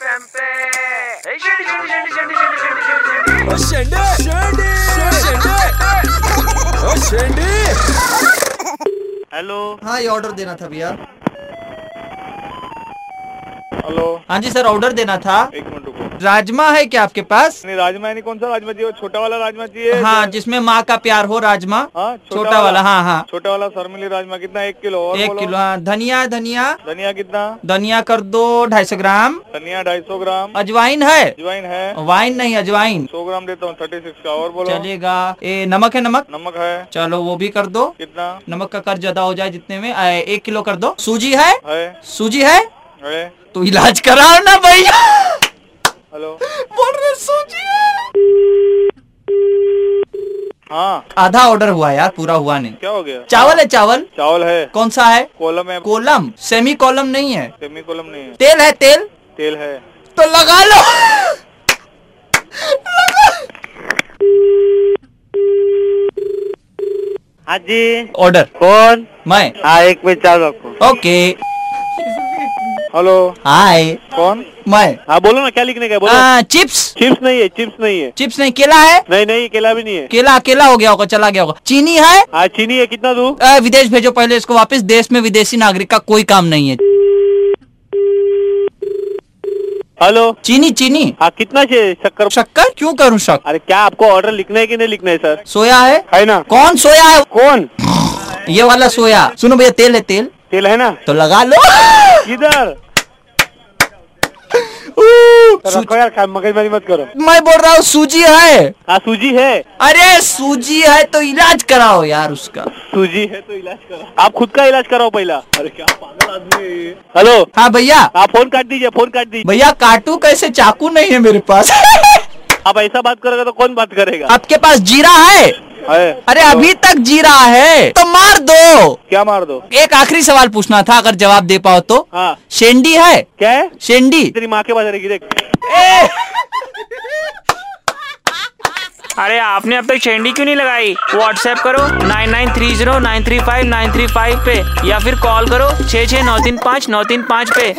FM पे। ए, शेंडी, शेंडी, शेंडी, शेंडी, शेंडी, शेंडी, शेंडी, शेंडी। हेलो हाँ ये ऑर्डर देना था भैया। हेलो हाँ जी सर ऑर्डर देना था। एक मिनट रुको। राजमा है क्या आपके पास? नहीं राजमा है नहीं कौन सा राजमा चाहिए? छोटा वाला राजमा चाहिए हाँ जिसमें माँ का प्यार हो राजमा। हाँ छोटा वाला। हाँ हाँ। छोटा वाला सरमिली राजमा कितना एक किलो और एक किलो हाँ धनिया धनिया। धनिया कितना? धनिया कर दो ढाई सौ ग्राम। धनिया ढाई सौ ग्राम। अजवाइन है? अजवाइन है। वाइन नहीं अजवाइन। सौ ग्राम देता हूँ थर्टी सिक्स का और बोलो। चलेगा। ए नमक है नमक? नमक है। चलो वो भी कर दो। कितना? नमक का कर ज़्यादा हो जाए जितने में एक किलो कर दो। सूजी है। सूजी है? तो इलाज कराओ ना भैया। हेलो। बोल रहे सूजी है। आधा ऑर्डर हुआ यार पूरा हुआ नहीं। क्या हो गया? चावल है चावल? चावल है। कौन सा है? कोलम है। कोलम सेमी कॉलम नहीं है। सेमी कोलम नहीं है। तेल है तेल? तेल है। तो लगा लो। हाँ जी। ऑर्डर कौन? मैं। हाँ एक मिनट चालू रखो। ओके हेलो हाय कौन? मैं। हाँ बोलो ना क्या लिखने का बोलो। आ, चिप्स। चिप्स नहीं है चिप्स नहीं है। चिप्स नहीं केला है? नहीं नहीं केला भी नहीं है। केला केला हो गया होगा चला गया होगा। चीनी है? हाँ चीनी है कितना दू? आ, विदेश भेजो पहले इसको वापस। देश में विदेशी नागरिक का कोई काम नहीं है। हेलो चीनी चीनी। हाँ कितना चाहिए शक्कर? शक्कर? क्यों करूँ शक? अरे क्या आपको ऑर्डर लिखना है कि नहीं लिखना है सर सोया है? है ना। कौन सोया है? कौन? ये वाला सोया। सुनो भैया तेल है तेल। तेल है ना? तो लगा लो। इधर। सू- रखो यार मगजमारी मत करो। मैं बोल रहा हूँ सूजी है। हाँ सूजी है। अरे सूजी है तो इलाज कराओ यार उसका। सूजी है तो इलाज कराओ। आप खुद का इलाज कराओ पहला। अरे क्या पागल आदमी हेलो? हाँ भैया। आप फ़ोन काट दीजिए फ़ोन काट दीजिए। भैया काटू कैसे? चाकू नहीं है मेरे पास। आप ऐसा बात करोगे तो कौन बात करेगा? आपके पास जीरा है? है। अरे अभी तक जी रहा है। तो मार दो। क्या मार दो? एक आखिरी सवाल पूछना था अगर जवाब दे पाओ तो। हाँ। शेंडी है? क्या है? शेंडी। तेरी माँ के पास रहेगी देख। अरे आपने अब तक शेंडी क्यों नहीं लगाई? व्हाट्सएप करो nine nine three zero nine three five nine three five पे या फिर कॉल करो छः छः नौ तीन पाँच नौ तीन पाँच पे।